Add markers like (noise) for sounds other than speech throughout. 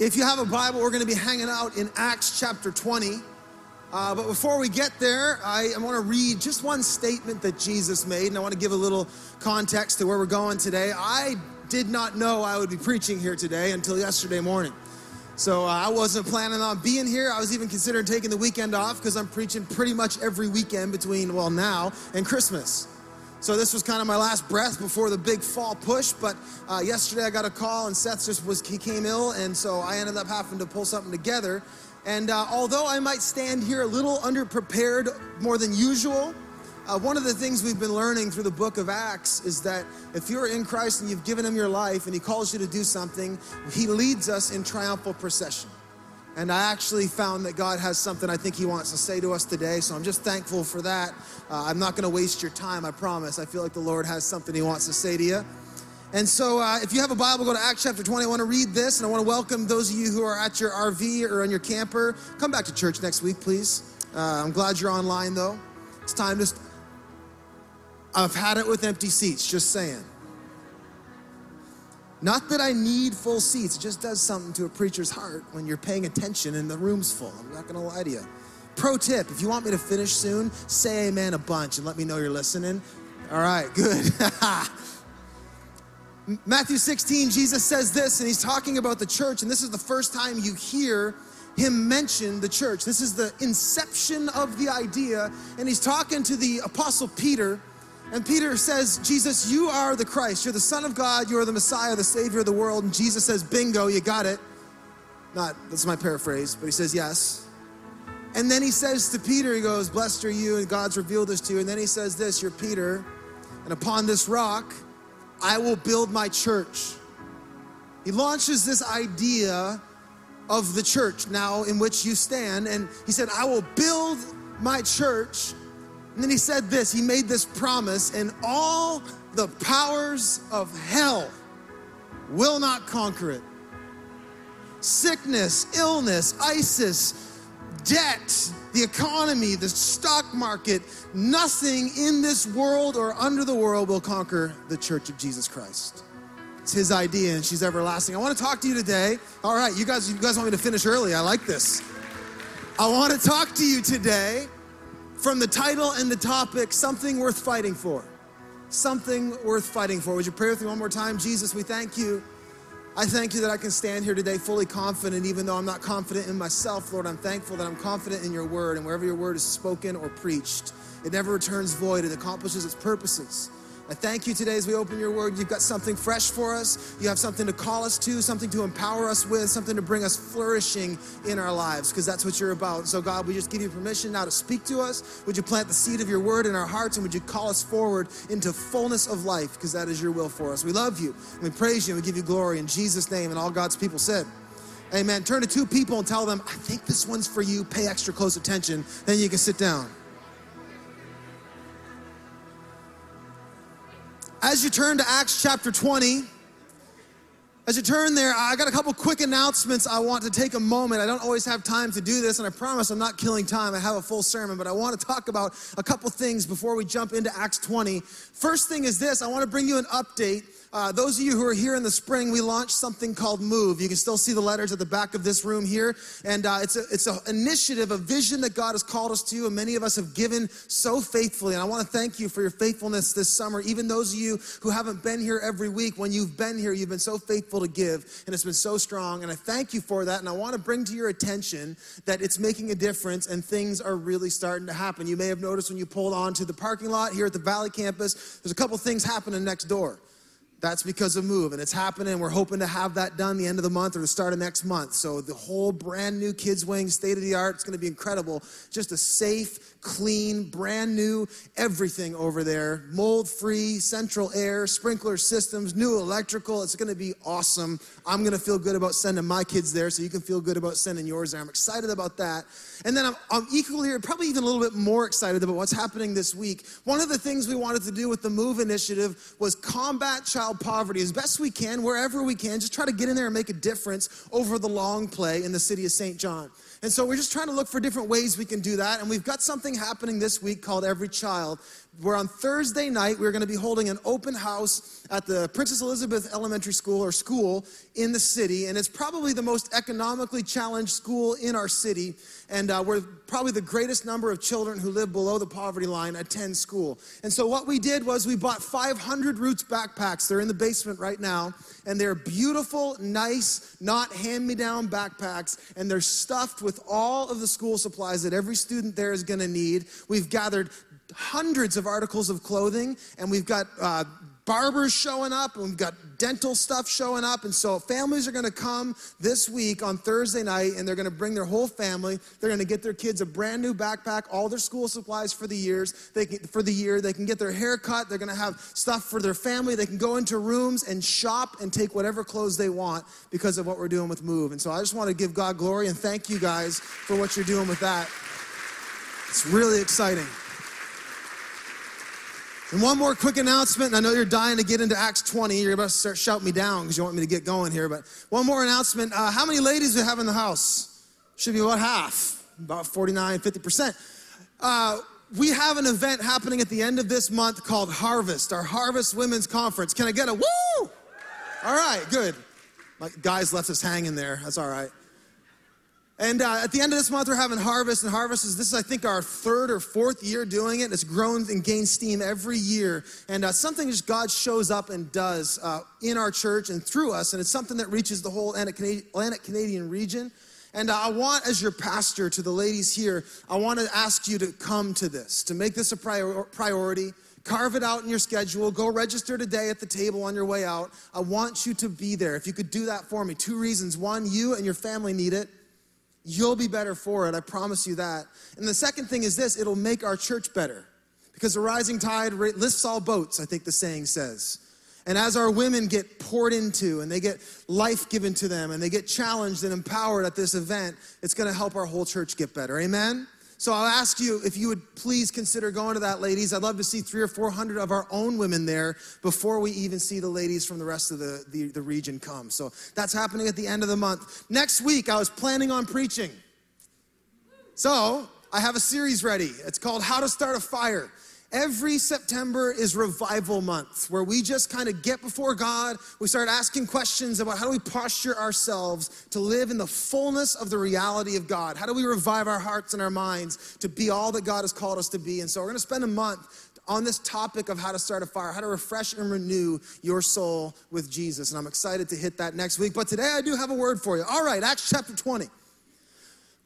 If you have a Bible, we're going to be hanging out in Acts chapter 20. Uh, but before we get there, I, I want to read just one statement that Jesus made, and I want to give a little context to where we're going today. I did not know I would be preaching here today until yesterday morning. So uh, I wasn't planning on being here. I was even considering taking the weekend off because I'm preaching pretty much every weekend between, well, now and Christmas. So this was kind of my last breath before the big fall push. But uh, yesterday I got a call and Seth just was he came ill, and so I ended up having to pull something together. And uh, although I might stand here a little underprepared more than usual, uh, one of the things we've been learning through the book of Acts is that if you're in Christ and you've given Him your life and He calls you to do something, He leads us in triumphal procession. And I actually found that God has something I think He wants to say to us today. So I'm just thankful for that. Uh, I'm not going to waste your time, I promise. I feel like the Lord has something He wants to say to you. And so, uh, if you have a Bible, go to Acts chapter 20. I want to read this, and I want to welcome those of you who are at your RV or on your camper. Come back to church next week, please. Uh, I'm glad you're online, though. It's time to. St- I've had it with empty seats, just saying. Not that I need full seats, it just does something to a preacher's heart when you're paying attention and the room's full. I'm not gonna lie to you. Pro tip if you want me to finish soon, say amen a bunch and let me know you're listening. All right, good. (laughs) Matthew 16, Jesus says this, and he's talking about the church, and this is the first time you hear him mention the church. This is the inception of the idea, and he's talking to the apostle Peter and Peter says, Jesus, you are the Christ. You're the Son of God. You are the Messiah, the Savior of the world. And Jesus says, Bingo, you got it. Not, that's my paraphrase, but he says, Yes. And then he says to Peter, He goes, Blessed are you, and God's revealed this to you. And then he says this, You're Peter, and upon this rock, I will build my church. He launches this idea of the church now in which you stand. And he said, I will build my church and then he said this he made this promise, and all the powers of hell will not conquer it. Sickness, illness, ISIS, debt, the economy, the stock market, nothing in this world or under the world will conquer the church of Jesus Christ. It's his idea and she's everlasting. I want to talk to you today. All right, you guys you guys want me to finish early. I like this. I want to talk to you today from the title and the topic, Something Worth Fighting For. Something worth fighting for. Would you pray with me one more time? Jesus, we thank you. I thank you that I can stand here today fully confident, even though I'm not confident in myself, Lord. I'm thankful that I'm confident in your word, and wherever your word is spoken or preached, it never returns void, it accomplishes its purposes. I thank you today as we open your word. You've got something fresh for us. You have something to call us to, something to empower us with, something to bring us flourishing in our lives, because that's what you're about. So, God, we just give you permission now to speak to us. Would you plant the seed of your word in our hearts, and would you call us forward into fullness of life, because that is your will for us. We love you, and we praise you, and we give you glory in Jesus' name. And all God's people said, Amen. Turn to two people and tell them, I think this one's for you. Pay extra close attention. Then you can sit down. As you turn to Acts chapter 20, as you turn there, I got a couple quick announcements. I want to take a moment. I don't always have time to do this, and I promise I'm not killing time. I have a full sermon, but I want to talk about a couple things before we jump into Acts 20. First thing is this I want to bring you an update uh, those of you who are here in the spring, we launched something called Move. You can still see the letters at the back of this room here. And uh, it's, a, it's an initiative, a vision that God has called us to, and many of us have given so faithfully. And I want to thank you for your faithfulness this summer. Even those of you who haven't been here every week, when you've been here, you've been so faithful to give, and it's been so strong. And I thank you for that. And I want to bring to your attention that it's making a difference and things are really starting to happen. You may have noticed when you pulled onto the parking lot here at the Valley campus, there's a couple things happening next door. That's because of Move, and it's happening. We're hoping to have that done the end of the month or the start of next month. So the whole brand new kids wing, state of the art, it's going to be incredible. Just a safe, clean, brand new everything over there. Mold free, central air, sprinkler systems, new electrical. It's going to be awesome. I'm going to feel good about sending my kids there so you can feel good about sending yours there. I'm excited about that. And then I'm, I'm equally, or probably even a little bit more excited about what's happening this week. One of the things we wanted to do with the Move initiative was combat child poverty as best we can, wherever we can. Just try to get in there and make a difference over the long play in the city of St. John. And so we're just trying to look for different ways we can do that. And we've got something happening this week called Every Child where on Thursday night we're going to be holding an open house at the Princess Elizabeth Elementary School or school in the city. And it's probably the most economically challenged school in our city. And uh, we're probably the greatest number of children who live below the poverty line attend school. And so what we did was we bought 500 Roots backpacks. They're in the basement right now. And they're beautiful, nice, not hand me down backpacks. And they're stuffed with all of the school supplies that every student there is going to need. We've gathered hundreds of articles of clothing, and we've got uh, barbers showing up, and we've got dental stuff showing up. And so families are going to come this week on Thursday night, and they're going to bring their whole family. They're going to get their kids a brand new backpack, all their school supplies for the years. They can, for the year, they can get their hair cut. They're going to have stuff for their family. They can go into rooms and shop and take whatever clothes they want because of what we're doing with Move. And so I just want to give God glory and thank you guys for what you're doing with that. It's really exciting. And one more quick announcement, and I know you're dying to get into Acts 20. You're about to start shouting me down because you want me to get going here. But one more announcement. Uh, how many ladies do we have in the house? Should be about half, about 49, 50%. Uh, we have an event happening at the end of this month called Harvest, our Harvest Women's Conference. Can I get a woo? All right, good. My guys left us hanging there. That's all right. And uh, at the end of this month, we're having Harvest, and Harvest is this is, I think, our third or fourth year doing it. It's grown and gained steam every year, and uh, something just God shows up and does uh, in our church and through us, and it's something that reaches the whole Atlantic Canadian region. And uh, I want, as your pastor to the ladies here, I want to ask you to come to this, to make this a prior- priority. Carve it out in your schedule. Go register today at the table on your way out. I want you to be there. If you could do that for me, two reasons. One, you and your family need it. You'll be better for it. I promise you that. And the second thing is this it'll make our church better because the rising tide lifts all boats, I think the saying says. And as our women get poured into and they get life given to them and they get challenged and empowered at this event, it's going to help our whole church get better. Amen? So I'll ask you if you would please consider going to that, ladies. I'd love to see three or four hundred of our own women there before we even see the ladies from the rest of the, the, the region come. So that's happening at the end of the month. Next week, I was planning on preaching. So I have a series ready. It's called How to Start a Fire. Every September is revival month where we just kind of get before God. We start asking questions about how do we posture ourselves to live in the fullness of the reality of God? How do we revive our hearts and our minds to be all that God has called us to be? And so we're going to spend a month on this topic of how to start a fire, how to refresh and renew your soul with Jesus. And I'm excited to hit that next week. But today I do have a word for you. All right, Acts chapter 20.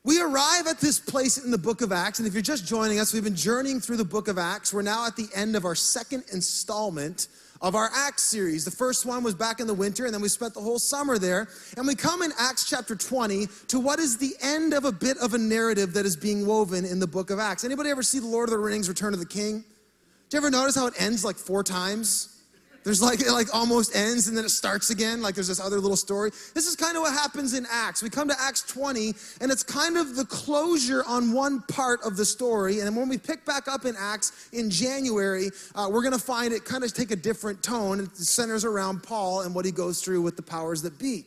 We arrive at this place in the book of Acts, and if you're just joining us, we've been journeying through the book of Acts. We're now at the end of our second installment of our Acts series. The first one was back in the winter, and then we spent the whole summer there. And we come in Acts chapter 20 to what is the end of a bit of a narrative that is being woven in the book of Acts. Anybody ever see The Lord of the Rings, Return of the King? Did you ever notice how it ends like four times? There's like it like almost ends and then it starts again. Like there's this other little story. This is kind of what happens in Acts. We come to Acts 20 and it's kind of the closure on one part of the story. And when we pick back up in Acts in January, uh, we're going to find it kind of take a different tone. It centers around Paul and what he goes through with the powers that be.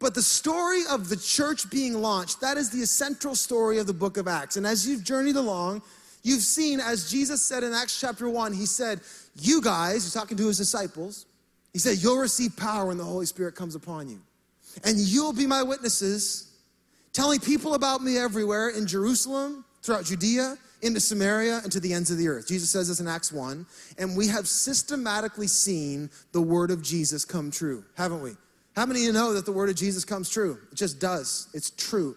But the story of the church being launched, that is the central story of the book of Acts. And as you've journeyed along, you've seen, as Jesus said in Acts chapter 1, he said, you guys, he's talking to his disciples, he said, You'll receive power when the Holy Spirit comes upon you. And you'll be my witnesses, telling people about me everywhere in Jerusalem, throughout Judea, into Samaria, and to the ends of the earth. Jesus says this in Acts 1. And we have systematically seen the word of Jesus come true, haven't we? How many of you know that the word of Jesus comes true? It just does. It's true.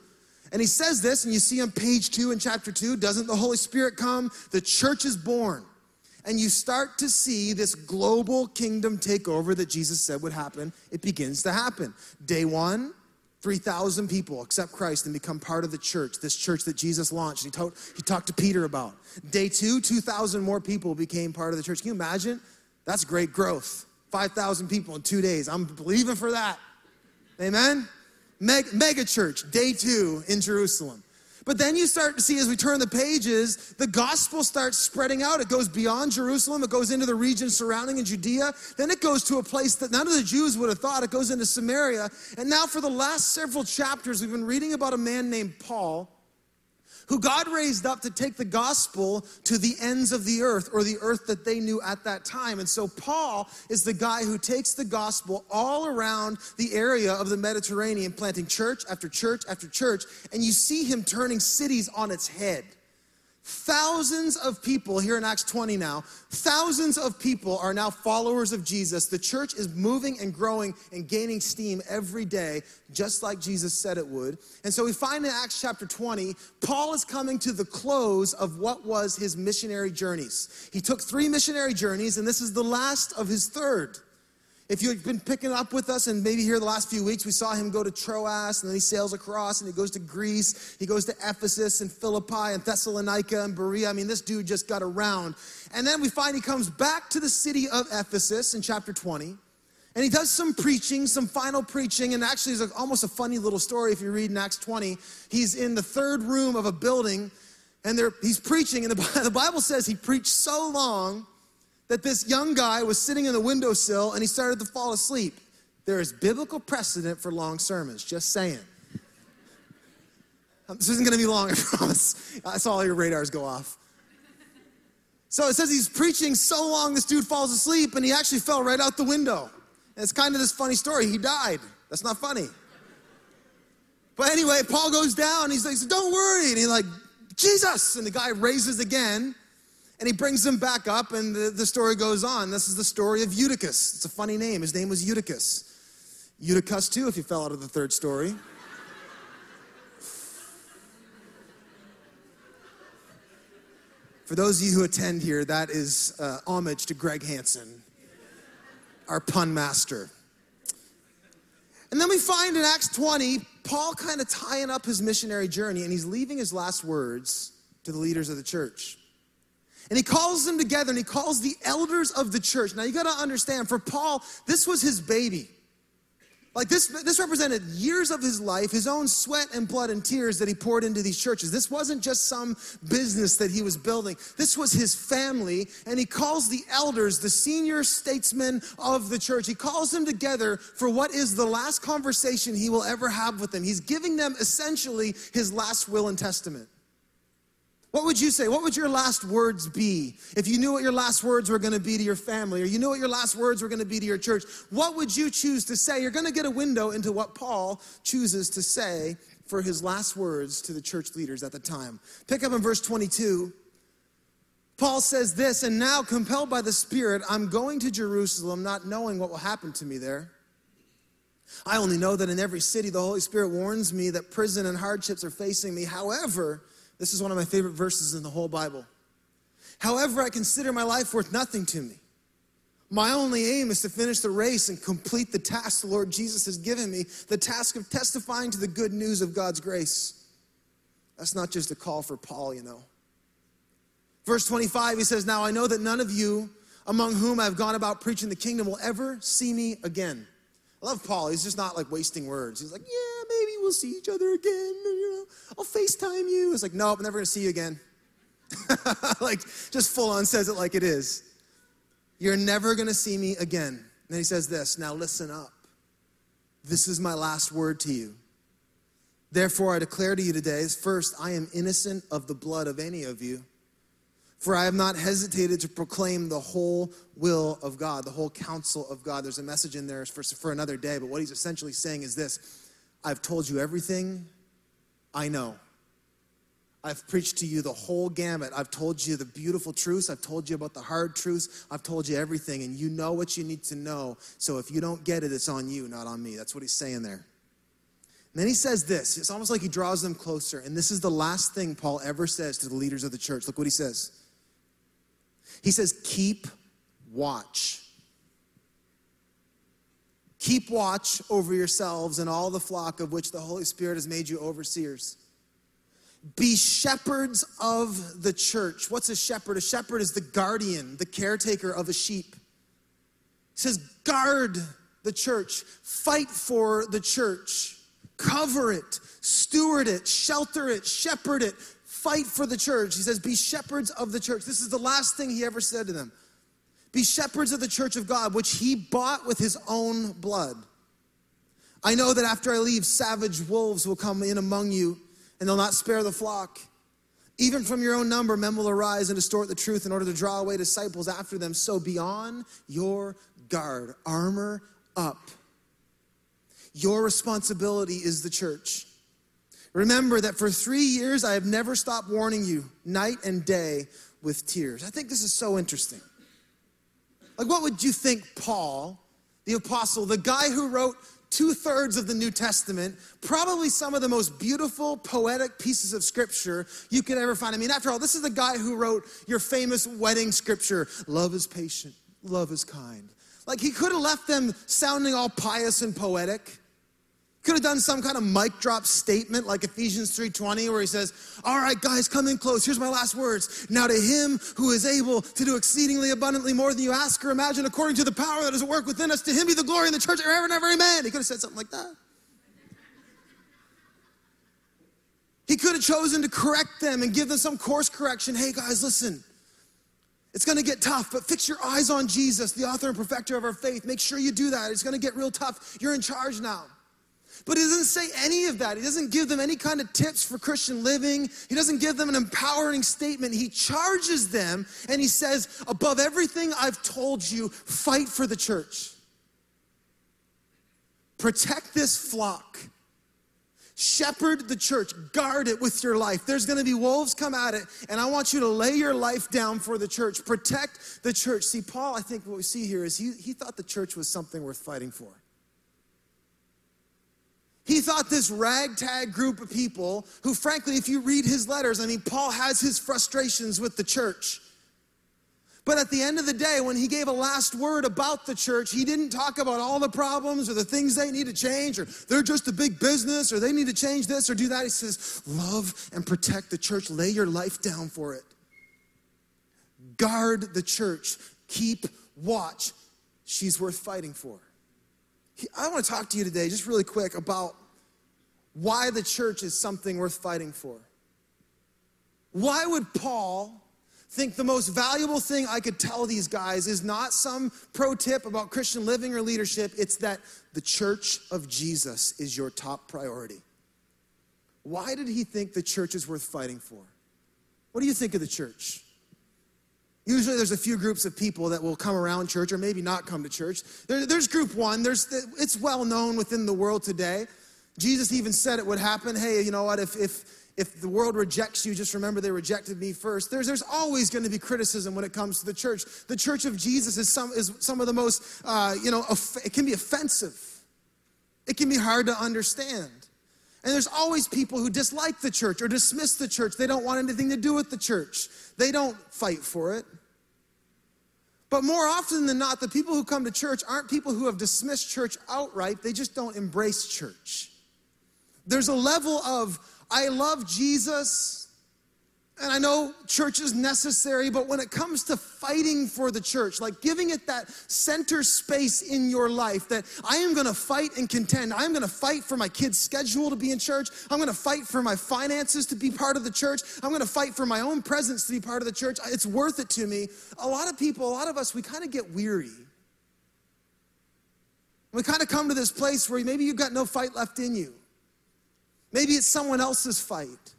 And he says this, and you see on page two in chapter two, doesn't the Holy Spirit come? The church is born and you start to see this global kingdom takeover that Jesus said would happen, it begins to happen. Day one, 3,000 people accept Christ and become part of the church, this church that Jesus launched. He, he talked to Peter about. Day two, 2,000 more people became part of the church. Can you imagine? That's great growth. 5,000 people in two days. I'm believing for that. Amen? mega church, day two in Jerusalem. But then you start to see as we turn the pages, the gospel starts spreading out. It goes beyond Jerusalem, it goes into the region surrounding in Judea. Then it goes to a place that none of the Jews would have thought. It goes into Samaria. And now, for the last several chapters, we've been reading about a man named Paul who God raised up to take the gospel to the ends of the earth or the earth that they knew at that time. And so Paul is the guy who takes the gospel all around the area of the Mediterranean, planting church after church after church. And you see him turning cities on its head. Thousands of people here in Acts 20 now, thousands of people are now followers of Jesus. The church is moving and growing and gaining steam every day, just like Jesus said it would. And so we find in Acts chapter 20, Paul is coming to the close of what was his missionary journeys. He took three missionary journeys, and this is the last of his third. If you've been picking up with us and maybe here the last few weeks, we saw him go to Troas and then he sails across and he goes to Greece. He goes to Ephesus and Philippi and Thessalonica and Berea. I mean, this dude just got around. And then we find he comes back to the city of Ephesus in chapter 20. And he does some preaching, some final preaching, and actually it's almost a funny little story if you read in Acts 20. He's in the third room of a building, and he's preaching, and the, (laughs) the Bible says he preached so long that this young guy was sitting in the windowsill and he started to fall asleep. There is biblical precedent for long sermons, just saying. Um, this isn't gonna be long, (laughs) I promise. I saw all your radars go off. So it says he's preaching so long, this dude falls asleep and he actually fell right out the window. And it's kind of this funny story. He died. That's not funny. But anyway, Paul goes down. He's like, Don't worry. And he's like, Jesus. And the guy raises again. And he brings him back up, and the, the story goes on. This is the story of Eutychus. It's a funny name. His name was Eutychus. Eutychus, too, if you fell out of the third story. For those of you who attend here, that is uh, homage to Greg Hansen, our pun master. And then we find in Acts 20, Paul kind of tying up his missionary journey, and he's leaving his last words to the leaders of the church. And he calls them together and he calls the elders of the church. Now you got to understand, for Paul, this was his baby. Like this, this represented years of his life, his own sweat and blood and tears that he poured into these churches. This wasn't just some business that he was building. This was his family, and he calls the elders, the senior statesmen of the church. He calls them together for what is the last conversation he will ever have with them. He's giving them essentially his last will and testament. What would you say? What would your last words be if you knew what your last words were going to be to your family or you knew what your last words were going to be to your church? What would you choose to say? You're going to get a window into what Paul chooses to say for his last words to the church leaders at the time. Pick up in verse 22. Paul says this, and now compelled by the Spirit, I'm going to Jerusalem, not knowing what will happen to me there. I only know that in every city the Holy Spirit warns me that prison and hardships are facing me. However, this is one of my favorite verses in the whole Bible. However, I consider my life worth nothing to me. My only aim is to finish the race and complete the task the Lord Jesus has given me the task of testifying to the good news of God's grace. That's not just a call for Paul, you know. Verse 25, he says, Now I know that none of you among whom I've gone about preaching the kingdom will ever see me again. I love Paul. He's just not like wasting words. He's like, yeah, maybe we'll see each other again. You know, I'll FaceTime you. It's like, nope, I'm never gonna see you again. (laughs) like, just full on says it like it is. You're never gonna see me again. And then he says this now listen up. This is my last word to you. Therefore, I declare to you today first, I am innocent of the blood of any of you. For I have not hesitated to proclaim the whole will of God, the whole counsel of God. There's a message in there for, for another day, but what he's essentially saying is this I've told you everything I know. I've preached to you the whole gamut. I've told you the beautiful truths. I've told you about the hard truths. I've told you everything, and you know what you need to know. So if you don't get it, it's on you, not on me. That's what he's saying there. And then he says this it's almost like he draws them closer. And this is the last thing Paul ever says to the leaders of the church. Look what he says. He says, Keep watch. Keep watch over yourselves and all the flock of which the Holy Spirit has made you overseers. Be shepherds of the church. What's a shepherd? A shepherd is the guardian, the caretaker of a sheep. He says, Guard the church, fight for the church, cover it, steward it, shelter it, shepherd it, fight for the church. He says, Be shepherds of the church. This is the last thing he ever said to them. Be shepherds of the church of God, which he bought with his own blood. I know that after I leave, savage wolves will come in among you, and they'll not spare the flock. Even from your own number, men will arise and distort the truth in order to draw away disciples after them. So be on your guard, armor up. Your responsibility is the church. Remember that for three years I have never stopped warning you night and day with tears. I think this is so interesting. Like, what would you think Paul, the apostle, the guy who wrote two thirds of the New Testament, probably some of the most beautiful, poetic pieces of scripture you could ever find. I mean, after all, this is the guy who wrote your famous wedding scripture love is patient, love is kind. Like, he could have left them sounding all pious and poetic. Could have done some kind of mic drop statement like Ephesians 3:20 where he says, "All right, guys, come in close. Here's my last words. Now to him who is able to do exceedingly abundantly more than you ask or imagine according to the power that is at work within us, to him be the glory in the church forever and ever. Amen." He could have said something like that. He could have chosen to correct them and give them some course correction. Hey guys, listen. It's gonna get tough, but fix your eyes on Jesus, the author and perfecter of our faith. Make sure you do that. It's gonna get real tough. You're in charge now. But he doesn't say any of that. He doesn't give them any kind of tips for Christian living. He doesn't give them an empowering statement. He charges them and he says, Above everything I've told you, fight for the church. Protect this flock. Shepherd the church, guard it with your life. There's gonna be wolves come at it, and I want you to lay your life down for the church. Protect the church. See, Paul, I think what we see here is he, he thought the church was something worth fighting for. He thought this ragtag group of people, who, frankly, if you read his letters, I mean, Paul has his frustrations with the church. But at the end of the day, when he gave a last word about the church, he didn't talk about all the problems or the things they need to change or they're just a big business or they need to change this or do that. He says, Love and protect the church. Lay your life down for it. Guard the church. Keep watch. She's worth fighting for. I want to talk to you today, just really quick, about why the church is something worth fighting for. Why would Paul think the most valuable thing I could tell these guys is not some pro tip about Christian living or leadership, it's that the church of Jesus is your top priority. Why did he think the church is worth fighting for? What do you think of the church? Usually there's a few groups of people that will come around church or maybe not come to church. There, there's group one, there's, it's well known within the world today. Jesus even said it would happen. Hey, you know what? If, if, if the world rejects you, just remember they rejected me first. There's, there's always going to be criticism when it comes to the church. The church of Jesus is some, is some of the most, uh, you know, it can be offensive. It can be hard to understand. And there's always people who dislike the church or dismiss the church. They don't want anything to do with the church. They don't fight for it. But more often than not, the people who come to church aren't people who have dismissed church outright, they just don't embrace church. There's a level of, I love Jesus, and I know church is necessary, but when it comes to fighting for the church, like giving it that center space in your life, that I am gonna fight and contend. I'm gonna fight for my kids' schedule to be in church. I'm gonna fight for my finances to be part of the church. I'm gonna fight for my own presence to be part of the church. It's worth it to me. A lot of people, a lot of us, we kind of get weary. We kind of come to this place where maybe you've got no fight left in you. Maybe it's someone else's fight.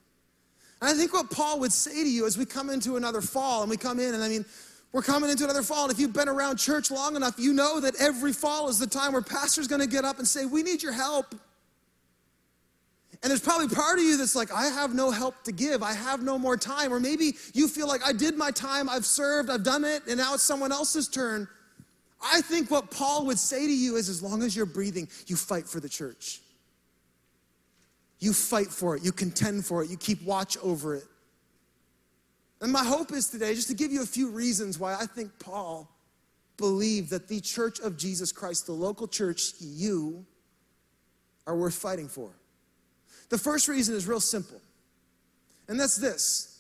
And I think what Paul would say to you as we come into another fall and we come in, and I mean, we're coming into another fall. And if you've been around church long enough, you know that every fall is the time where pastor's gonna get up and say, We need your help. And there's probably part of you that's like, I have no help to give. I have no more time. Or maybe you feel like I did my time, I've served, I've done it, and now it's someone else's turn. I think what Paul would say to you is as long as you're breathing, you fight for the church. You fight for it, you contend for it, you keep watch over it. And my hope is today just to give you a few reasons why I think Paul believed that the church of Jesus Christ, the local church, you are worth fighting for. The first reason is real simple, and that's this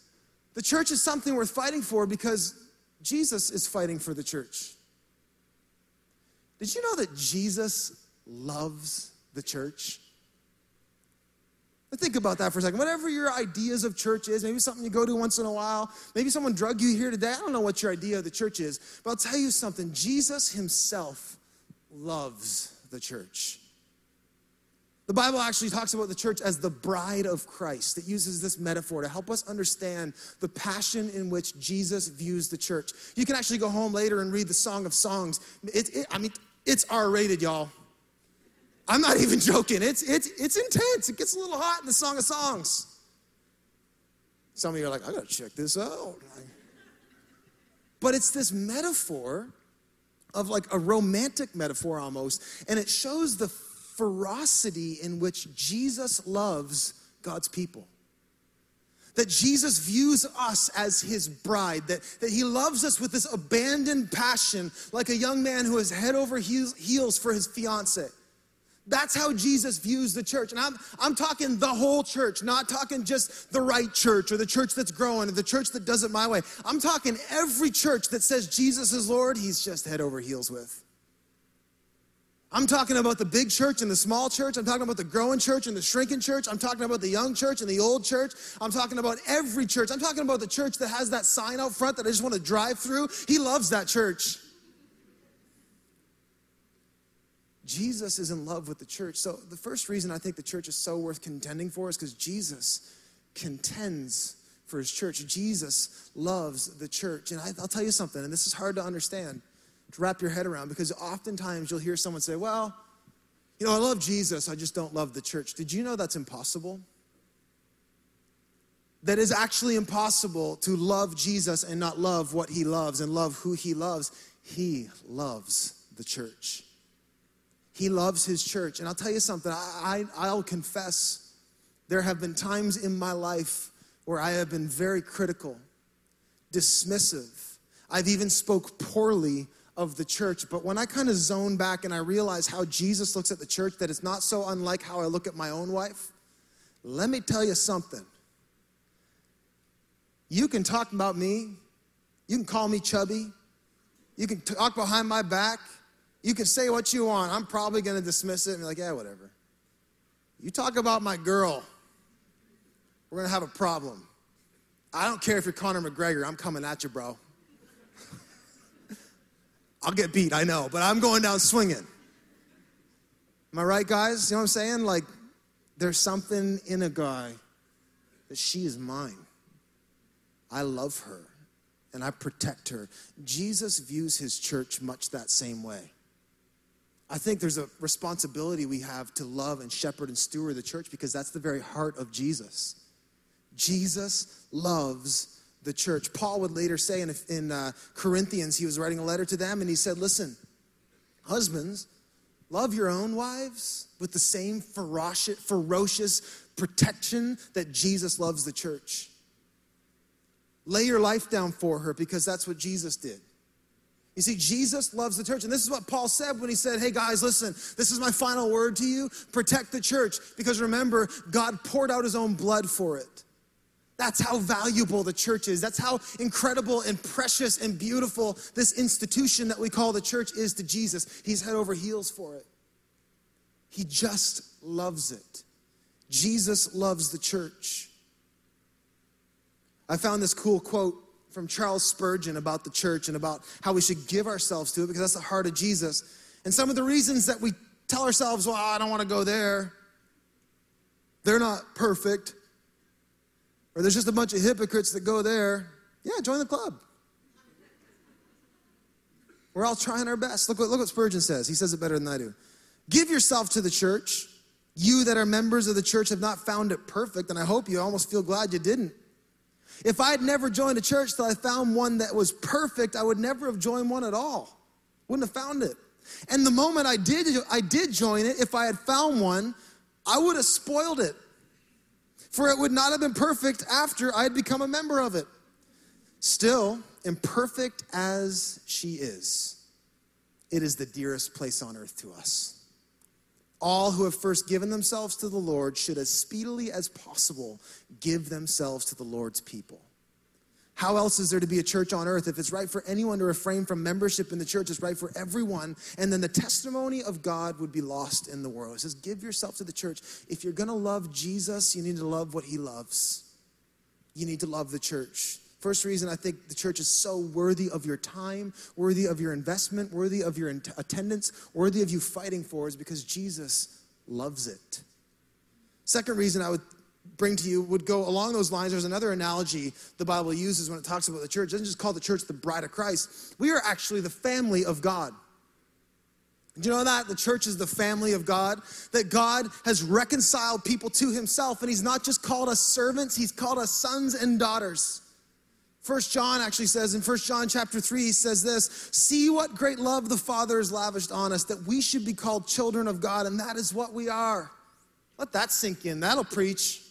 the church is something worth fighting for because Jesus is fighting for the church. Did you know that Jesus loves the church? Think about that for a second. Whatever your ideas of church is, maybe something you go to once in a while, maybe someone drug you here today. I don't know what your idea of the church is, but I'll tell you something. Jesus himself loves the church. The Bible actually talks about the church as the bride of Christ. It uses this metaphor to help us understand the passion in which Jesus views the church. You can actually go home later and read the Song of Songs. It, it, I mean, it's R rated, y'all. I'm not even (laughs) joking. It's, it's, it's intense. It gets a little hot in the Song of Songs. Some of you are like, I gotta check this out. But it's this metaphor of like a romantic metaphor almost, and it shows the ferocity in which Jesus loves God's people. That Jesus views us as his bride, that, that he loves us with this abandoned passion, like a young man who is head over heels, for his fiance. That's how Jesus views the church. And I'm, I'm talking the whole church, not talking just the right church or the church that's growing or the church that does it my way. I'm talking every church that says Jesus is Lord, he's just head over heels with. I'm talking about the big church and the small church. I'm talking about the growing church and the shrinking church. I'm talking about the young church and the old church. I'm talking about every church. I'm talking about the church that has that sign out front that I just want to drive through. He loves that church. Jesus is in love with the church. So, the first reason I think the church is so worth contending for is because Jesus contends for his church. Jesus loves the church. And I, will tell you something, and this is hard to understand, to wrap your head around, because oftentimes you'll hear someone say, Well, you know, I love Jesus, I just don't love the church. Did you know that's impossible? That is actually impossible to love Jesus and not love what he loves and love who he loves. He loves the church. He loves his church. And I'll tell you something, I, I, will confess, there have been times in my life where I have been very critical, dismissive. I've even spoke poorly of the church. But when I kind of zone back and I realize how Jesus looks at the church, that it's not so unlike how I look at my own wife, let me tell you something. You can talk about me, you can call me chubby, you can talk behind my back, you can say what you want. I'm probably going to dismiss it and be like, yeah, whatever. You talk about my girl, we're going to have a problem. I don't care if you're Conor McGregor, I'm coming at you, bro. (laughs) I'll get beat, I know, but I'm going down swinging. Am I right, guys? You know what I'm saying? Like, there's something in a guy that she is mine. I love her and I protect her. Jesus views his church much that same way. I think there's a responsibility we have to love and shepherd and steward the church because that's the very heart of Jesus. Jesus loves the church. Paul would later say in, in uh, Corinthians, he was writing a letter to them and he said, Listen, husbands, love your own wives with the same ferocious, ferocious protection that Jesus loves the church. Lay your life down for her because that's what Jesus did. You see, Jesus loves the church. And this is what Paul said when he said, Hey guys, listen, this is my final word to you. Protect the church. Because remember, God poured out his own blood for it. That's how valuable the church is. That's how incredible and precious and beautiful this institution that we call the church is to Jesus. He's head over heels for it. He just loves it. Jesus loves the church. I found this cool quote from Charles Spurgeon about the church and about how we should give ourselves to it because that's the heart of Jesus. And some of the reasons that we tell ourselves, well, I don't want to go there, they're not perfect, or there's just a bunch of hypocrites that go there. Yeah, join the club. We're all trying our best. Look what, look what Spurgeon says. He says it better than I do. Give yourself to the church. You that are members of the church have not found it perfect, and I hope you almost feel glad you didn't. If I had never joined a church till I found one that was perfect, I would never have joined one at all. Wouldn't have found it. And the moment I did, I did join it, if I had found one, I would have spoiled it. For it would not have been perfect after I had become a member of it. Still, imperfect as she is, it is the dearest place on earth to us. All who have first given themselves to the Lord should, as speedily as possible, give themselves to the Lord's people. How else is there to be a church on earth? If it's right for anyone to refrain from membership in the church, it's right for everyone. And then the testimony of God would be lost in the world. It says, Give yourself to the church. If you're going to love Jesus, you need to love what he loves. You need to love the church. First reason I think the church is so worthy of your time, worthy of your investment, worthy of your attendance, worthy of you fighting for is because Jesus loves it. Second reason I would bring to you would go along those lines. There's another analogy the Bible uses when it talks about the church. It doesn't just call the church the bride of Christ. We are actually the family of God. Do you know that? The church is the family of God, that God has reconciled people to himself, and he's not just called us servants, he's called us sons and daughters. First John actually says in First John chapter 3, he says this See what great love the Father has lavished on us, that we should be called children of God, and that is what we are. Let that sink in. That'll preach.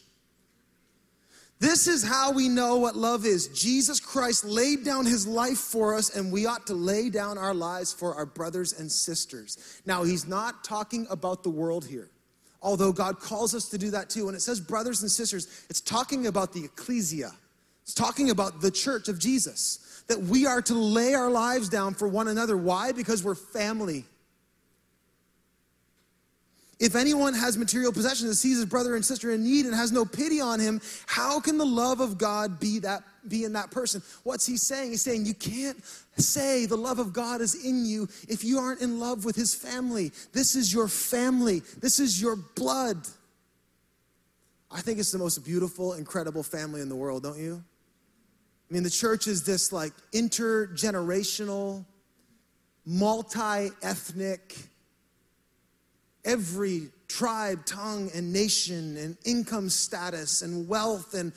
This is how we know what love is. Jesus Christ laid down his life for us, and we ought to lay down our lives for our brothers and sisters. Now, he's not talking about the world here, although God calls us to do that too. When it says brothers and sisters, it's talking about the ecclesia, it's talking about the church of Jesus, that we are to lay our lives down for one another. Why? Because we're family. If anyone has material possessions and sees his brother and sister in need and has no pity on him, how can the love of God be that be in that person? What's he saying? He's saying you can't say the love of God is in you if you aren't in love with his family. This is your family. This is your blood. I think it's the most beautiful, incredible family in the world, don't you? Mean, the church is this like intergenerational, multi ethnic, every tribe, tongue, and nation, and income status, and wealth, and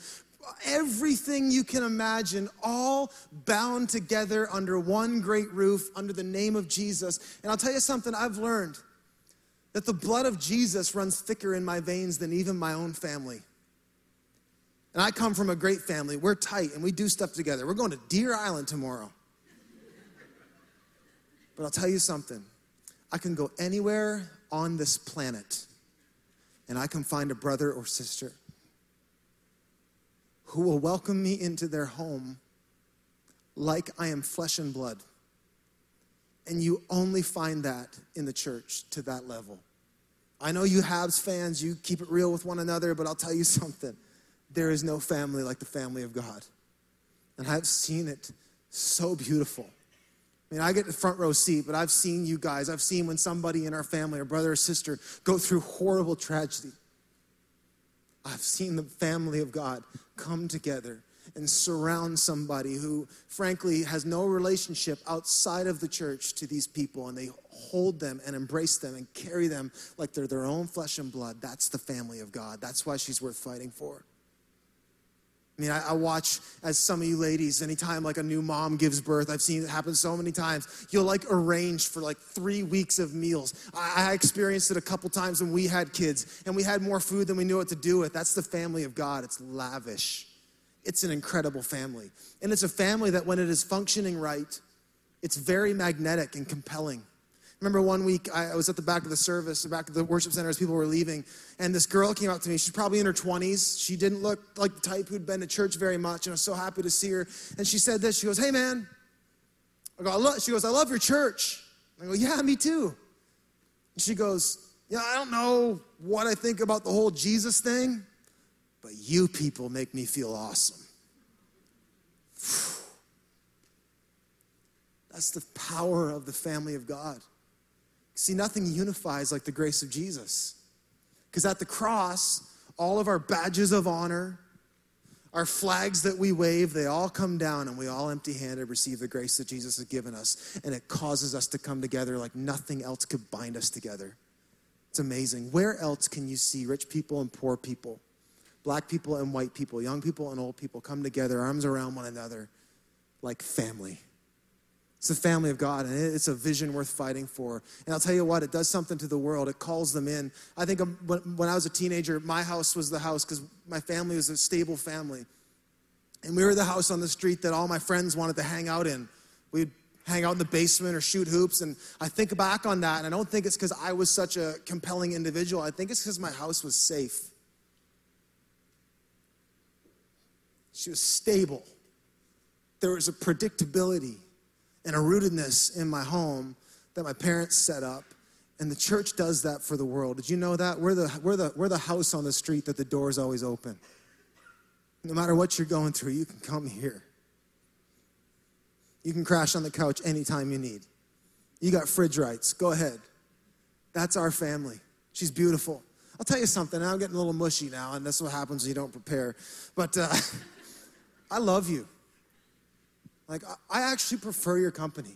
everything you can imagine, all bound together under one great roof, under the name of Jesus. And I'll tell you something I've learned that the blood of Jesus runs thicker in my veins than even my own family. And I come from a great family. We're tight and we do stuff together. We're going to Deer Island tomorrow. But I'll tell you something I can go anywhere on this planet and I can find a brother or sister who will welcome me into their home like I am flesh and blood. And you only find that in the church to that level. I know you Habs fans, you keep it real with one another, but I'll tell you (laughs) something. There is no family like the family of God. And I've seen it so beautiful. I mean, I get the front row seat, but I've seen you guys. I've seen when somebody in our family, or brother or sister, go through horrible tragedy. I've seen the family of God come together and surround somebody who, frankly, has no relationship outside of the church to these people, and they hold them and embrace them and carry them like they're their own flesh and blood. That's the family of God. That's why she's worth fighting for. I mean, I, I, watch as some of you ladies, anytime like a new mom gives birth, I've seen it happen so many times. You'll like arrange for like three weeks of meals. I, I experienced it a couple times when we had kids and we had more food than we knew what to do with. That's the family of God. It's lavish. It's an incredible family. And it's a family that when it is functioning right, it's very magnetic and compelling remember one week I was at the back of the service, the back of the worship center as people were leaving, and this girl came up to me. She's probably in her 20s. She didn't look like the type who'd been to church very much, and I was so happy to see her. And she said this. She goes, "Hey, man." I go, I love, she goes, "I love your church." I go, "Yeah, me too." And she goes, "Yeah, I don't know what I think about the whole Jesus thing, but you people make me feel awesome." That's the power of the family of God. See, nothing unifies like the grace of Jesus. Because at the cross, all of our badges of honor, our flags that we wave, they all come down and we all empty handed receive the grace that Jesus has given us. And it causes us to come together like nothing else could bind us together. It's amazing. Where else can you see rich people and poor people, black people and white people, young people and old people come together, arms around one another like family? It's the family of God, and it's a vision worth fighting for. And I'll tell you what, it does something to the world. It calls them in. I think um, when I was a teenager, my house was the house because my family was a stable family. And we were the house on the street that all my friends wanted to hang out in. We'd hang out in the basement or shoot hoops. And I think back on that, and I don't think it's because I was such a compelling individual. I think it's because my house was safe. She was stable, there was a predictability and a rootedness in my home that my parents set up. And the church does that for the world. Did you know that? We're the, we're the, we're the house on the street that the door is always open. No matter what you're going through, you can come here. You can crash on the couch anytime you need. You got fridge rights. Go ahead. That's our family. She's beautiful. I'll tell you something. I'm getting a little mushy now, and that's what happens when you don't prepare. But uh, (laughs) I love you. Like, I actually prefer your company.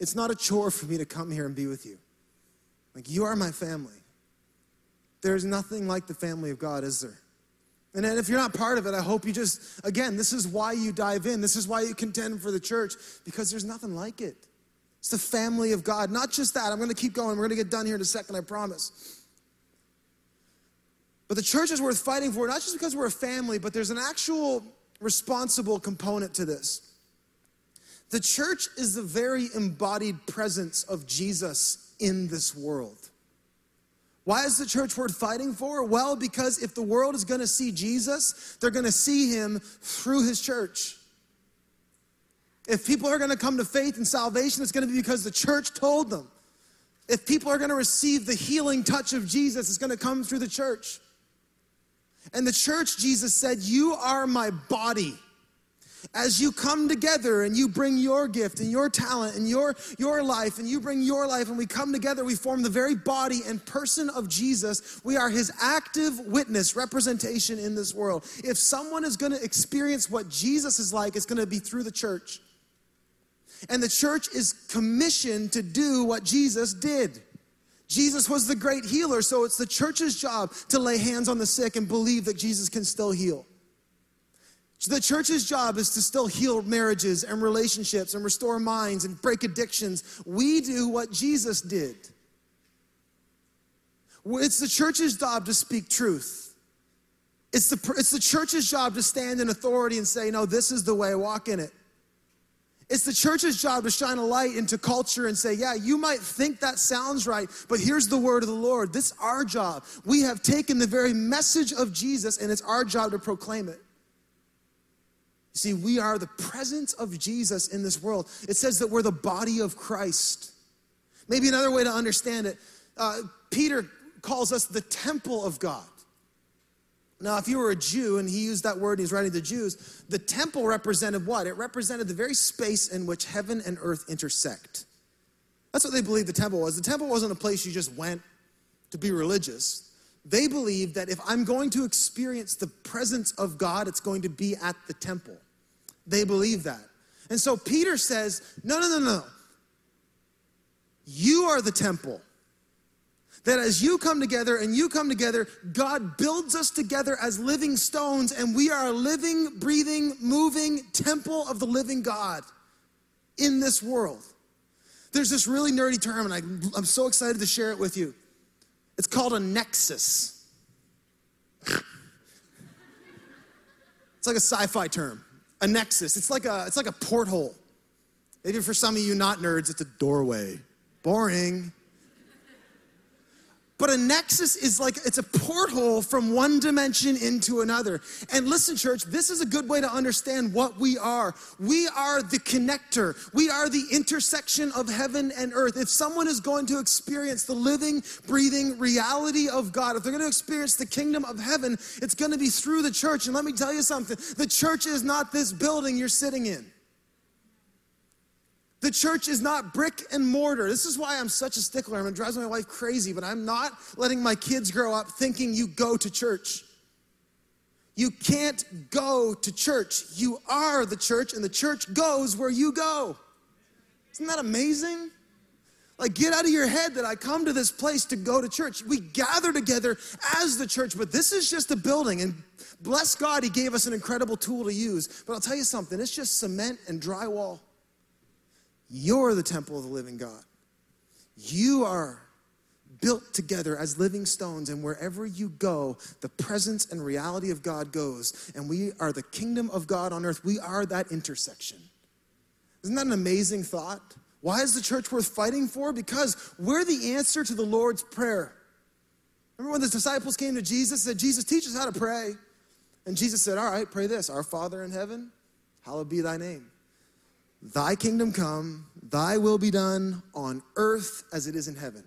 It's not a chore for me to come here and be with you. Like, you are my family. There's nothing like the family of God, is there? And if you're not part of it, I hope you just, again, this is why you dive in. This is why you contend for the church, because there's nothing like it. It's the family of God. Not just that, I'm going to keep going. We're going to get done here in a second, I promise. But the church is worth fighting for, not just because we're a family, but there's an actual responsible component to this. The church is the very embodied presence of Jesus in this world. Why is the church worth fighting for? Well, because if the world is going to see Jesus, they're going to see him through his church. If people are going to come to faith and salvation, it's going to be because the church told them. If people are going to receive the healing touch of Jesus, it's going to come through the church. And the church, Jesus said, You are my body. As you come together and you bring your gift and your talent and your, your life and you bring your life and we come together, we form the very body and person of Jesus. We are his active witness, representation in this world. If someone is going to experience what Jesus is like, it's going to be through the church. And the church is commissioned to do what Jesus did. Jesus was the great healer, so it's the church's job to lay hands on the sick and believe that Jesus can still heal. The church's job is to still heal marriages and relationships and restore minds and break addictions. We do what Jesus did. It's the church's job to speak truth. It's the, it's the church's job to stand in authority and say, no, this is the way, walk in it. It's the church's job to shine a light into culture and say, yeah, you might think that sounds right, but here's the word of the Lord. This is our job. We have taken the very message of Jesus and it's our job to proclaim it. See, we are the presence of Jesus in this world. It says that we're the body of Christ. Maybe another way to understand it, uh, Peter calls us the temple of God. Now, if you were a Jew and he used that word he's writing to the Jews, the temple represented what? It represented the very space in which heaven and earth intersect. That's what they believed the temple was. The temple wasn't a place you just went to be religious. They believed that if I'm going to experience the presence of God, it's going to be at the temple. They believe that. And so Peter says, No, no, no, no. You are the temple that as you come together and you come together, God builds us together as living stones, and we are a living, breathing, moving temple of the living God in this world. There's this really nerdy term, and I, I'm so excited to share it with you. It's called a nexus. It's like a sci-fi term. A nexus. It's like a it's like a porthole. Maybe for some of you not nerds, it's a doorway. Boring. But a nexus is like it's a porthole from one dimension into another. And listen, church, this is a good way to understand what we are. We are the connector, we are the intersection of heaven and earth. If someone is going to experience the living, breathing reality of God, if they're going to experience the kingdom of heaven, it's going to be through the church. And let me tell you something the church is not this building you're sitting in. The church is not brick and mortar. This is why I'm such a stickler. I mean, it drives my wife crazy, but I'm not letting my kids grow up thinking you go to church. You can't go to church. You are the church, and the church goes where you go. Isn't that amazing? Like, get out of your head that I come to this place to go to church. We gather together as the church, but this is just a building. And bless God, He gave us an incredible tool to use. But I'll tell you something it's just cement and drywall. You're the temple of the living God. You are built together as living stones, and wherever you go, the presence and reality of God goes. And we are the kingdom of God on earth. We are that intersection. Isn't that an amazing thought? Why is the church worth fighting for? Because we're the answer to the Lord's Prayer. Remember when the disciples came to Jesus and said, Jesus, teach us how to pray. And Jesus said, All right, pray this Our Father in heaven, hallowed be thy name. Thy kingdom come, thy will be done on earth as it is in heaven.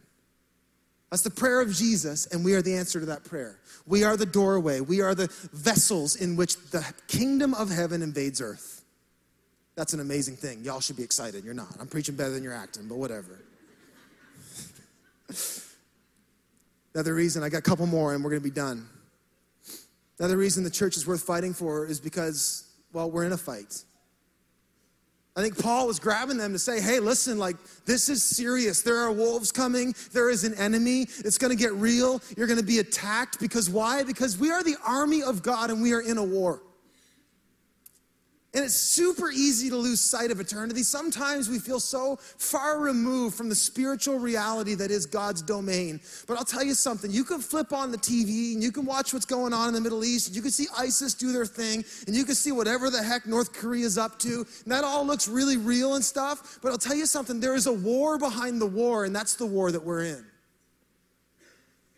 That's the prayer of Jesus, and we are the answer to that prayer. We are the doorway, we are the vessels in which the kingdom of heaven invades earth. That's an amazing thing. Y'all should be excited. You're not. I'm preaching better than you're acting, but whatever. (laughs) Another reason, I got a couple more and we're going to be done. Another reason the church is worth fighting for is because, well, we're in a fight. I think Paul was grabbing them to say, hey, listen, like, this is serious. There are wolves coming. There is an enemy. It's going to get real. You're going to be attacked. Because why? Because we are the army of God and we are in a war. And it's super easy to lose sight of eternity. Sometimes we feel so far removed from the spiritual reality that is God's domain. But I'll tell you something you can flip on the TV and you can watch what's going on in the Middle East, and you can see ISIS do their thing, and you can see whatever the heck North Korea is up to. And that all looks really real and stuff. But I'll tell you something there is a war behind the war, and that's the war that we're in.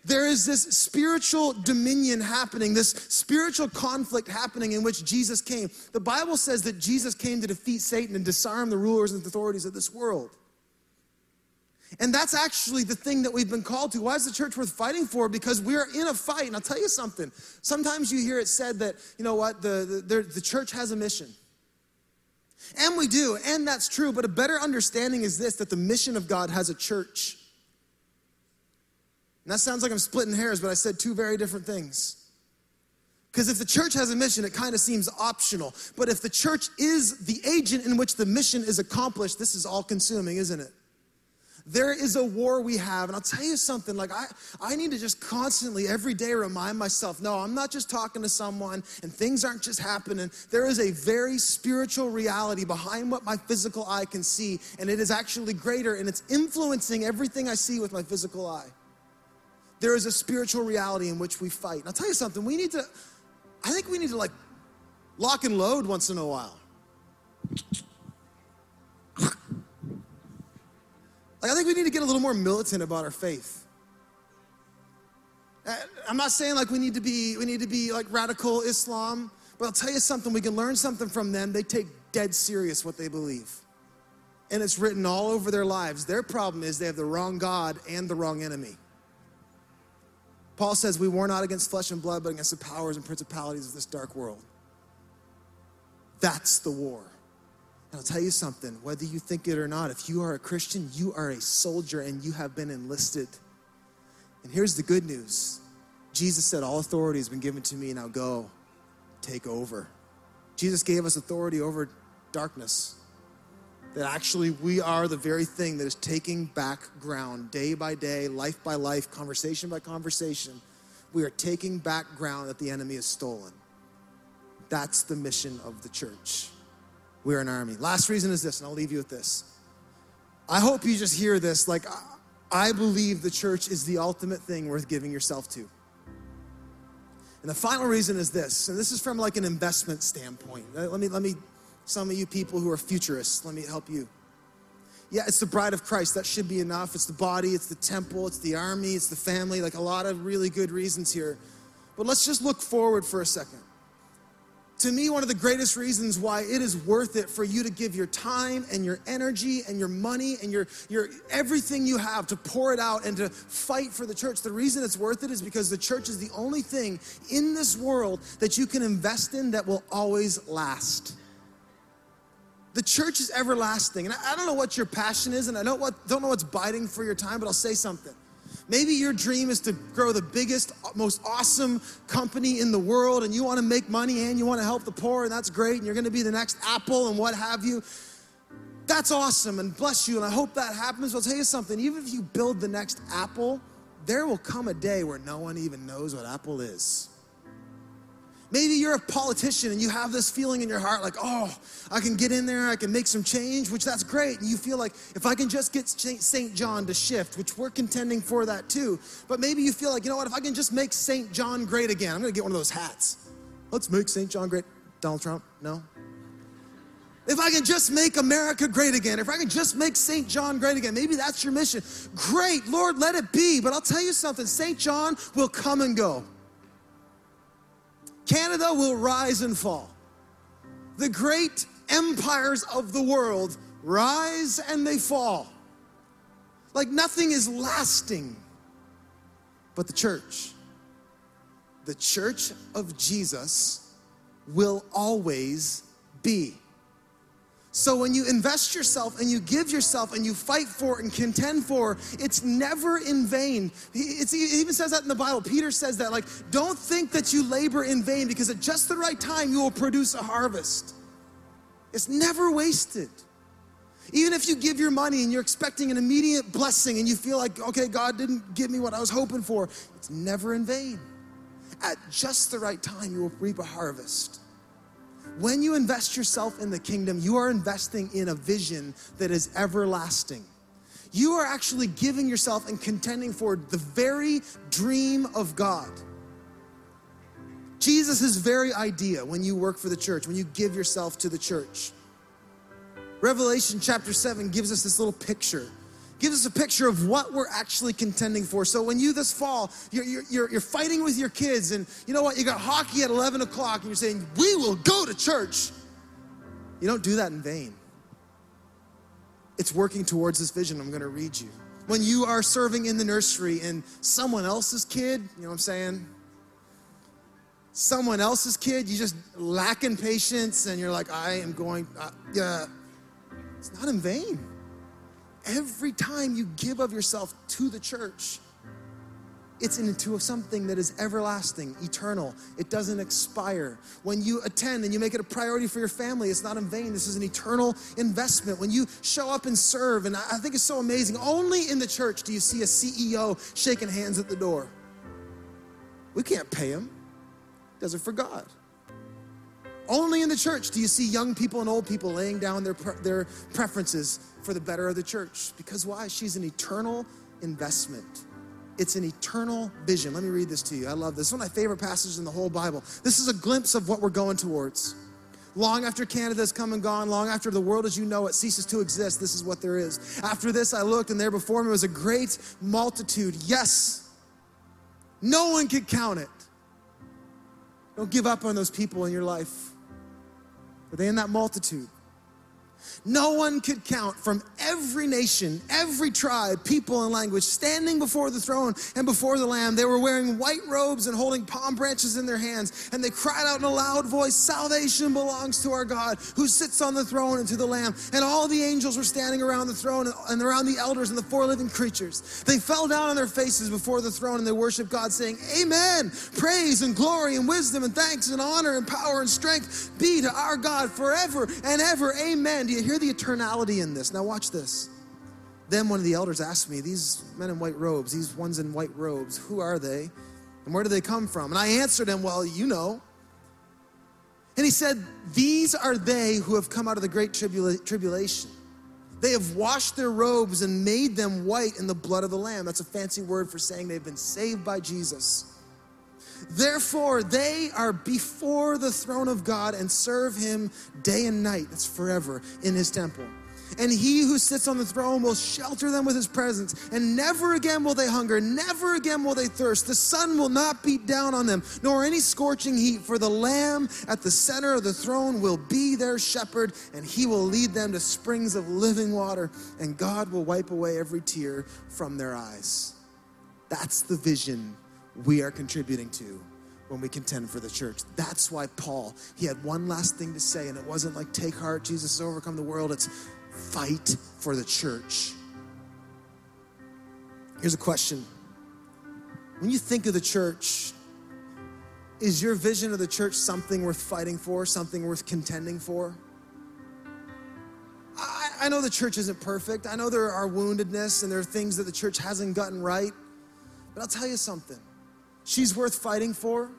There is this spiritual dominion happening, this spiritual conflict happening in which Jesus came. The Bible says that Jesus came to defeat Satan and disarm the rulers and authorities of this world. And that's actually the thing that we've been called to. Why is the church worth fighting for? Because we're in a fight. And I'll tell you something. Sometimes you hear it said that, you know what, the, the, the church has a mission. And we do, and that's true. But a better understanding is this that the mission of God has a church. And that sounds like I'm splitting hairs, but I said two very different things. Because if the church has a mission, it kind of seems optional. But if the church is the agent in which the mission is accomplished, this is all consuming, isn't it? There is a war we have. And I'll tell you something, like I, I need to just constantly, every day, remind myself no, I'm not just talking to someone and things aren't just happening. There is a very spiritual reality behind what my physical eye can see. And it is actually greater and it's influencing everything I see with my physical eye there is a spiritual reality in which we fight. And I'll tell you something, we need to, I think we need to like lock and load once in a while. Like, I think we need to get a little more militant about our faith. Uh, I'm not saying like we need to be we need to be like radical Islam, but I'll tell you something. We can learn something from them. They take dead serious what they believe, and it's written all over their lives. Their problem is they have the wrong God and the wrong enemy. Paul says, We war not against flesh and blood, but against the powers and principalities of this dark world. That's the war. And I'll tell you something, whether you think it or not, if you are a Christian, you are a soldier and you have been enlisted. And here's the good news Jesus said, All authority has been given to me, now go, take over. Jesus gave us authority over darkness that actually we are the very thing that is taking back ground day by day, life by life, conversation by conversation. We are taking back ground that the enemy has stolen. That's the mission of the church. We're an army. Last reason is this, and I'll leave you with this. I hope you just hear this. Like, I believe the church is the ultimate thing worth giving yourself to. And the final reason is this, and this is from like an investment standpoint. Let me, let me some of you people who are futurists, let me help you. Yeah, it's the bride of Christ. That should be enough. It's the body, it's the temple, it's the army, it's the family, like a lot of really good reasons here. But let's just look forward for a second. To me, one of the greatest reasons why it is worth it for you to give your time and your energy and your money and your, your everything you have to pour it out and to fight for the church. The reason it's worth it is because the church is the only thing in this world that you can invest in that will always last. The church is everlasting. And I don't know what your passion is, and I don't, what, don't know what's biting for your time, but I'll say something. Maybe your dream is to grow the biggest, most awesome company in the world, and you want to make money and you want to help the poor, and that's great, and you're going to be the next Apple and what have you. That's awesome, and bless you, and I hope that happens. I'll tell you something even if you build the next Apple, there will come a day where no one even knows what Apple is. Maybe you're a politician and you have this feeling in your heart like, oh, I can get in there, I can make some change, which that's great. And you feel like if I can just get St. John to shift, which we're contending for that too. But maybe you feel like, you know what, if I can just make St. John great again, I'm gonna get one of those hats. Let's make St. John great. Donald Trump? No? If I can just make America great again, if I can just make St. John great again, maybe that's your mission. Great, Lord, let it be. But I'll tell you something St. John will come and go. Canada will rise and fall. The great empires of the world rise and they fall. Like nothing is lasting but the church. The church of Jesus will always be. So when you invest yourself and you give yourself and you fight for and contend for, it's never in vain. It's, it even says that in the Bible. Peter says that, like, don't think that you labor in vain because at just the right time you will produce a harvest. It's never wasted. Even if you give your money and you're expecting an immediate blessing and you feel like, okay, God didn't give me what I was hoping for, it's never in vain. At just the right time, you will reap a harvest. When you invest yourself in the kingdom, you are investing in a vision that is everlasting. You are actually giving yourself and contending for the very dream of God. Jesus' very idea when you work for the church, when you give yourself to the church. Revelation chapter 7 gives us this little picture gives us a picture of what we're actually contending for. So when you this fall, you're, you're, you're, fighting with your kids, and you know what? You got hockey at 11 o'clock, and you're saying, We will go to church. You don't do that in vain. It's working towards this vision I'm going to read you. When you are serving in the nursery and someone else's kid, you know what I'm saying? Someone else's kid, you just lack in patience and you're like, I am going, uh, yeah. It's not in vain every time you give of yourself to the church, it's into something that is everlasting, eternal. It doesn't expire. When you attend and you make it a priority for your family, it's not in vain. This is an eternal investment. When you show up and serve, and I think it's so amazing, only in the church do you see a CEO shaking hands at the door. We can't pay him, does it for God. Only in the church do you see young people and old people laying down their, their preferences for the better of the church. Because why? She's an eternal investment. It's an eternal vision. Let me read this to you. I love this. It's one of my favorite passages in the whole Bible. This is a glimpse of what we're going towards. Long after Canada has come and gone, long after the world as you know it ceases to exist, this is what there is. After this, I looked, and there before me was a great multitude. Yes, no one could count it. Don't give up on those people in your life. Are they in that multitude? No one could count from every nation, every tribe, people, and language standing before the throne and before the Lamb. They were wearing white robes and holding palm branches in their hands. And they cried out in a loud voice Salvation belongs to our God who sits on the throne and to the Lamb. And all the angels were standing around the throne and around the elders and the four living creatures. They fell down on their faces before the throne and they worshiped God, saying, Amen. Praise and glory and wisdom and thanks and honor and power and strength be to our God forever and ever. Amen. Do hear the eternality in this? Now, watch this. Then one of the elders asked me, These men in white robes, these ones in white robes, who are they? And where do they come from? And I answered him, Well, you know. And he said, These are they who have come out of the great tribula- tribulation. They have washed their robes and made them white in the blood of the Lamb. That's a fancy word for saying they've been saved by Jesus. Therefore, they are before the throne of God and serve him day and night. That's forever in his temple. And he who sits on the throne will shelter them with his presence. And never again will they hunger, never again will they thirst. The sun will not beat down on them, nor any scorching heat, for the Lamb at the center of the throne will be their shepherd, and he will lead them to springs of living water, and God will wipe away every tear from their eyes. That's the vision we are contributing to when we contend for the church. That's why Paul, he had one last thing to say, and it wasn't like, take heart, Jesus has overcome the world. It's fight for the church. Here's a question When you think of the church, is your vision of the church something worth fighting for, something worth contending for? I, I know the church isn't perfect. I know there are woundedness and there are things that the church hasn't gotten right. But I'll tell you something she's worth fighting for.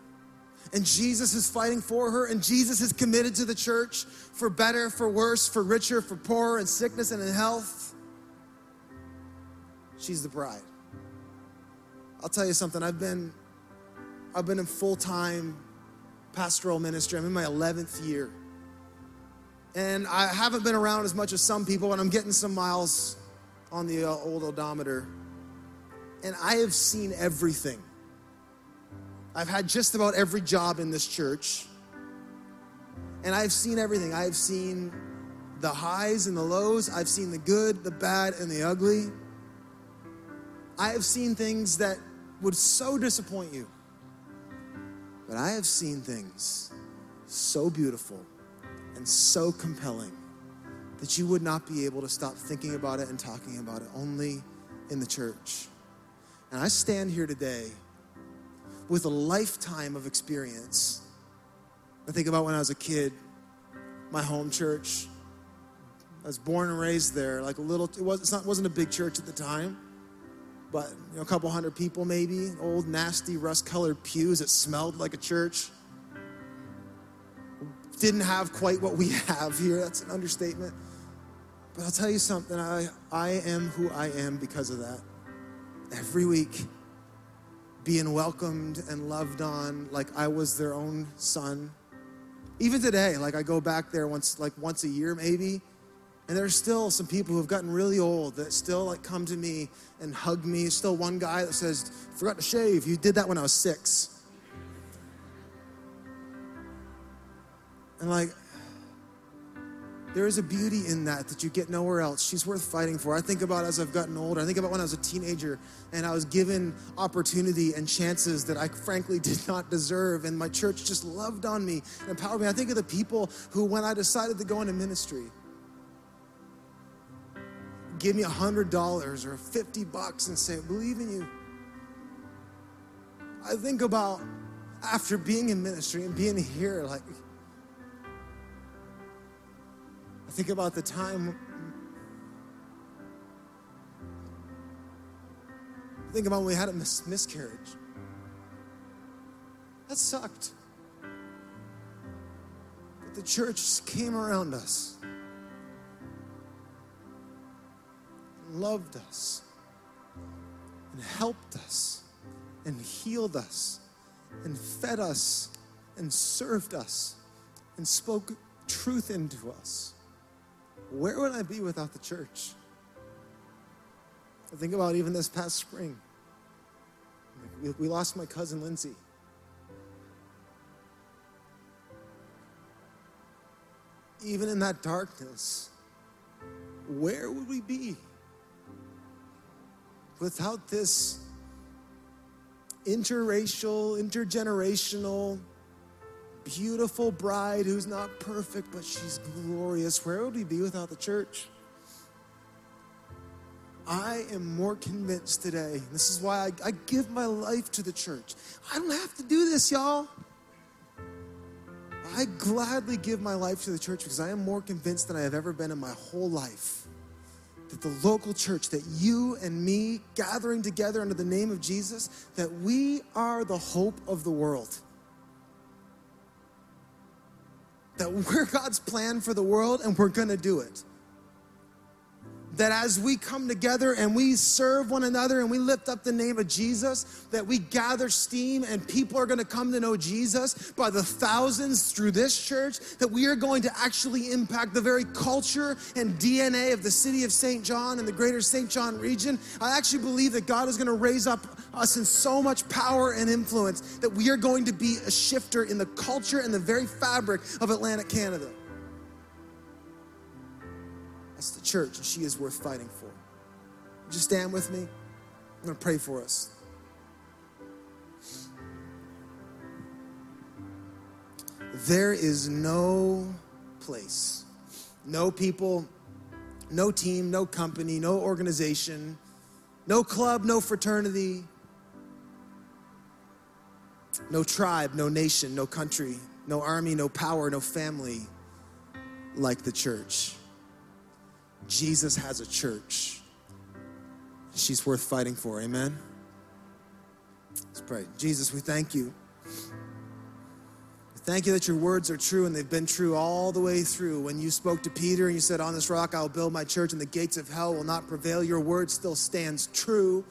And Jesus is fighting for her, and Jesus is committed to the church for better, for worse, for richer, for poorer, in sickness and in health. She's the bride. I'll tell you something, I've been I've been in full-time pastoral ministry. I'm in my 11th year. And I haven't been around as much as some people, and I'm getting some miles on the uh, old odometer. And I have seen everything. I've had just about every job in this church. And I've seen everything. I've seen the highs and the lows. I've seen the good, the bad, and the ugly. I have seen things that would so disappoint you. But I have seen things so beautiful and so compelling that you would not be able to stop thinking about it and talking about it only in the church. And I stand here today with a lifetime of experience. I think about when I was a kid, my home church. I was born and raised there, like a little, it, was, it's not, wasn't a big church at the time, but you know, a couple hundred people maybe, old, nasty, rust colored pews that smelled like a church. Didn't have quite what we have here, that's an understatement. But I'll tell you something, I, I am who I am because of that. Every week, being welcomed and loved on like I was their own son. Even today, like I go back there once, like once a year maybe, and there's still some people who have gotten really old that still like come to me and hug me. Still one guy that says, "Forgot to shave. You did that when I was six. And like, there is a beauty in that that you get nowhere else. She's worth fighting for. I think about as I've gotten older. I think about when I was a teenager and I was given opportunity and chances that I frankly (laughs) did not deserve. And my church just loved on me and empowered me. I think of the people who, when I decided to go into ministry, give me a hundred dollars or 50 bucks and say, believe in you. I think about after being in ministry and being here, like, think about the time. Think about when we had a mis- miscarriage. That sucked. But the church came around us loved us and helped us and healed us and fed us and served us and spoke truth into us. Where would I be without the church? I think about even this past spring. We, we lost my cousin Lindsay. Even in that darkness, where would we be without this interracial, intergenerational, beautiful bride who's not perfect, but she's glorious. Where would we be without the church? I am more convinced today. This is why I, I, give my life to the church. I don't have to do this, y'all. I gladly give my life to the church because I am more convinced than I have ever been in my whole life that the local church, that you and me gathering together under the name of Jesus, that we are the hope of the world. That we're God's plan for the world and we're gonna do it. That as we come together and we serve one another and we lift up the name of Jesus, that we gather steam and people are gonna come to know Jesus by the thousands through this church, that we are going to actually impact the very culture and DNA of the city of St. John and the greater St. John region. I actually believe that God is gonna raise up us in so much power and influence that we are going to be a shifter in the culture and the very fabric of Atlantic Canada. That's the church, and she is worth fighting for. Just stand with me. I'm going to pray for us. There is no place, no people, no team, no company, no organization, no club, no fraternity, no tribe, no nation, no country, no army, no power, no family like the church. Jesus has a church. She's worth fighting for. Amen. Let's pray. Jesus, we thank you. Thank you that your words are true and they've been true all the way through. When you spoke to Peter and you said, On this rock I will build my church and the gates of hell will not prevail, your word still stands true.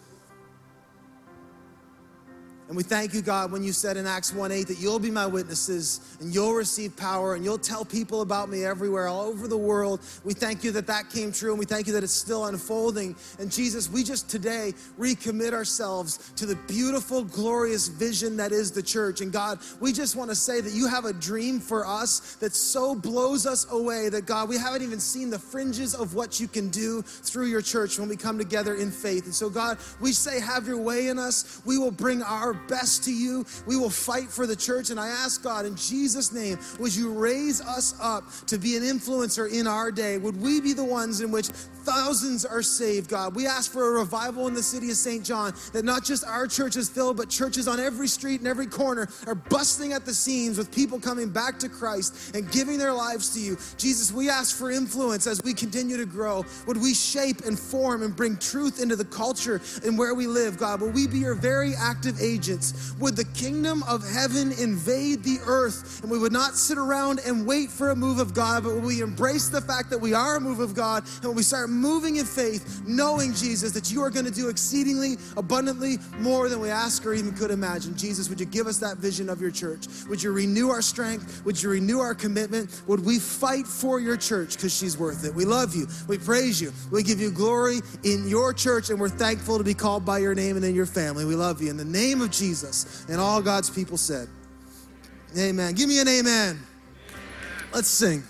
And we thank you, God, when you said in Acts 1 8 that you'll be my witnesses and you'll receive power and you'll tell people about me everywhere, all over the world. We thank you that that came true and we thank you that it's still unfolding. And Jesus, we just today recommit ourselves to the beautiful, glorious vision that is the church. And God, we just want to say that you have a dream for us that so blows us away that, God, we haven't even seen the fringes of what you can do through your church when we come together in faith. And so, God, we say, have your way in us. We will bring our best to you. We will fight for the church. And I ask God, in Jesus' name, would you raise us up to be an influencer in our day? Would we be the ones in which thousands are saved, God? We ask for a revival in the city of St. John, that not just our church is filled, but churches on every street and every corner are busting at the seams with people coming back to Christ and giving their lives to you. Jesus, we ask for influence as we continue to grow. Would we shape and form and bring truth into the culture and where we live, God? Will we be your very active agents? Would the kingdom of heaven invade the earth and we would not sit around and wait for a move of God, but we embrace the fact that we are a move of God and we start moving in faith, knowing, Jesus, that you are going to do exceedingly abundantly more than we ask or even could imagine? Jesus, would you give us that vision of your church? Would you renew our strength? Would you renew our commitment? Would we fight for your church because she's worth it? We love you. We praise you. We give you glory in your church, and we're thankful to be called by your name and in your family. We love you. In the name of Jesus, and all God's people said, Amen. Give me an amen. Let's sing.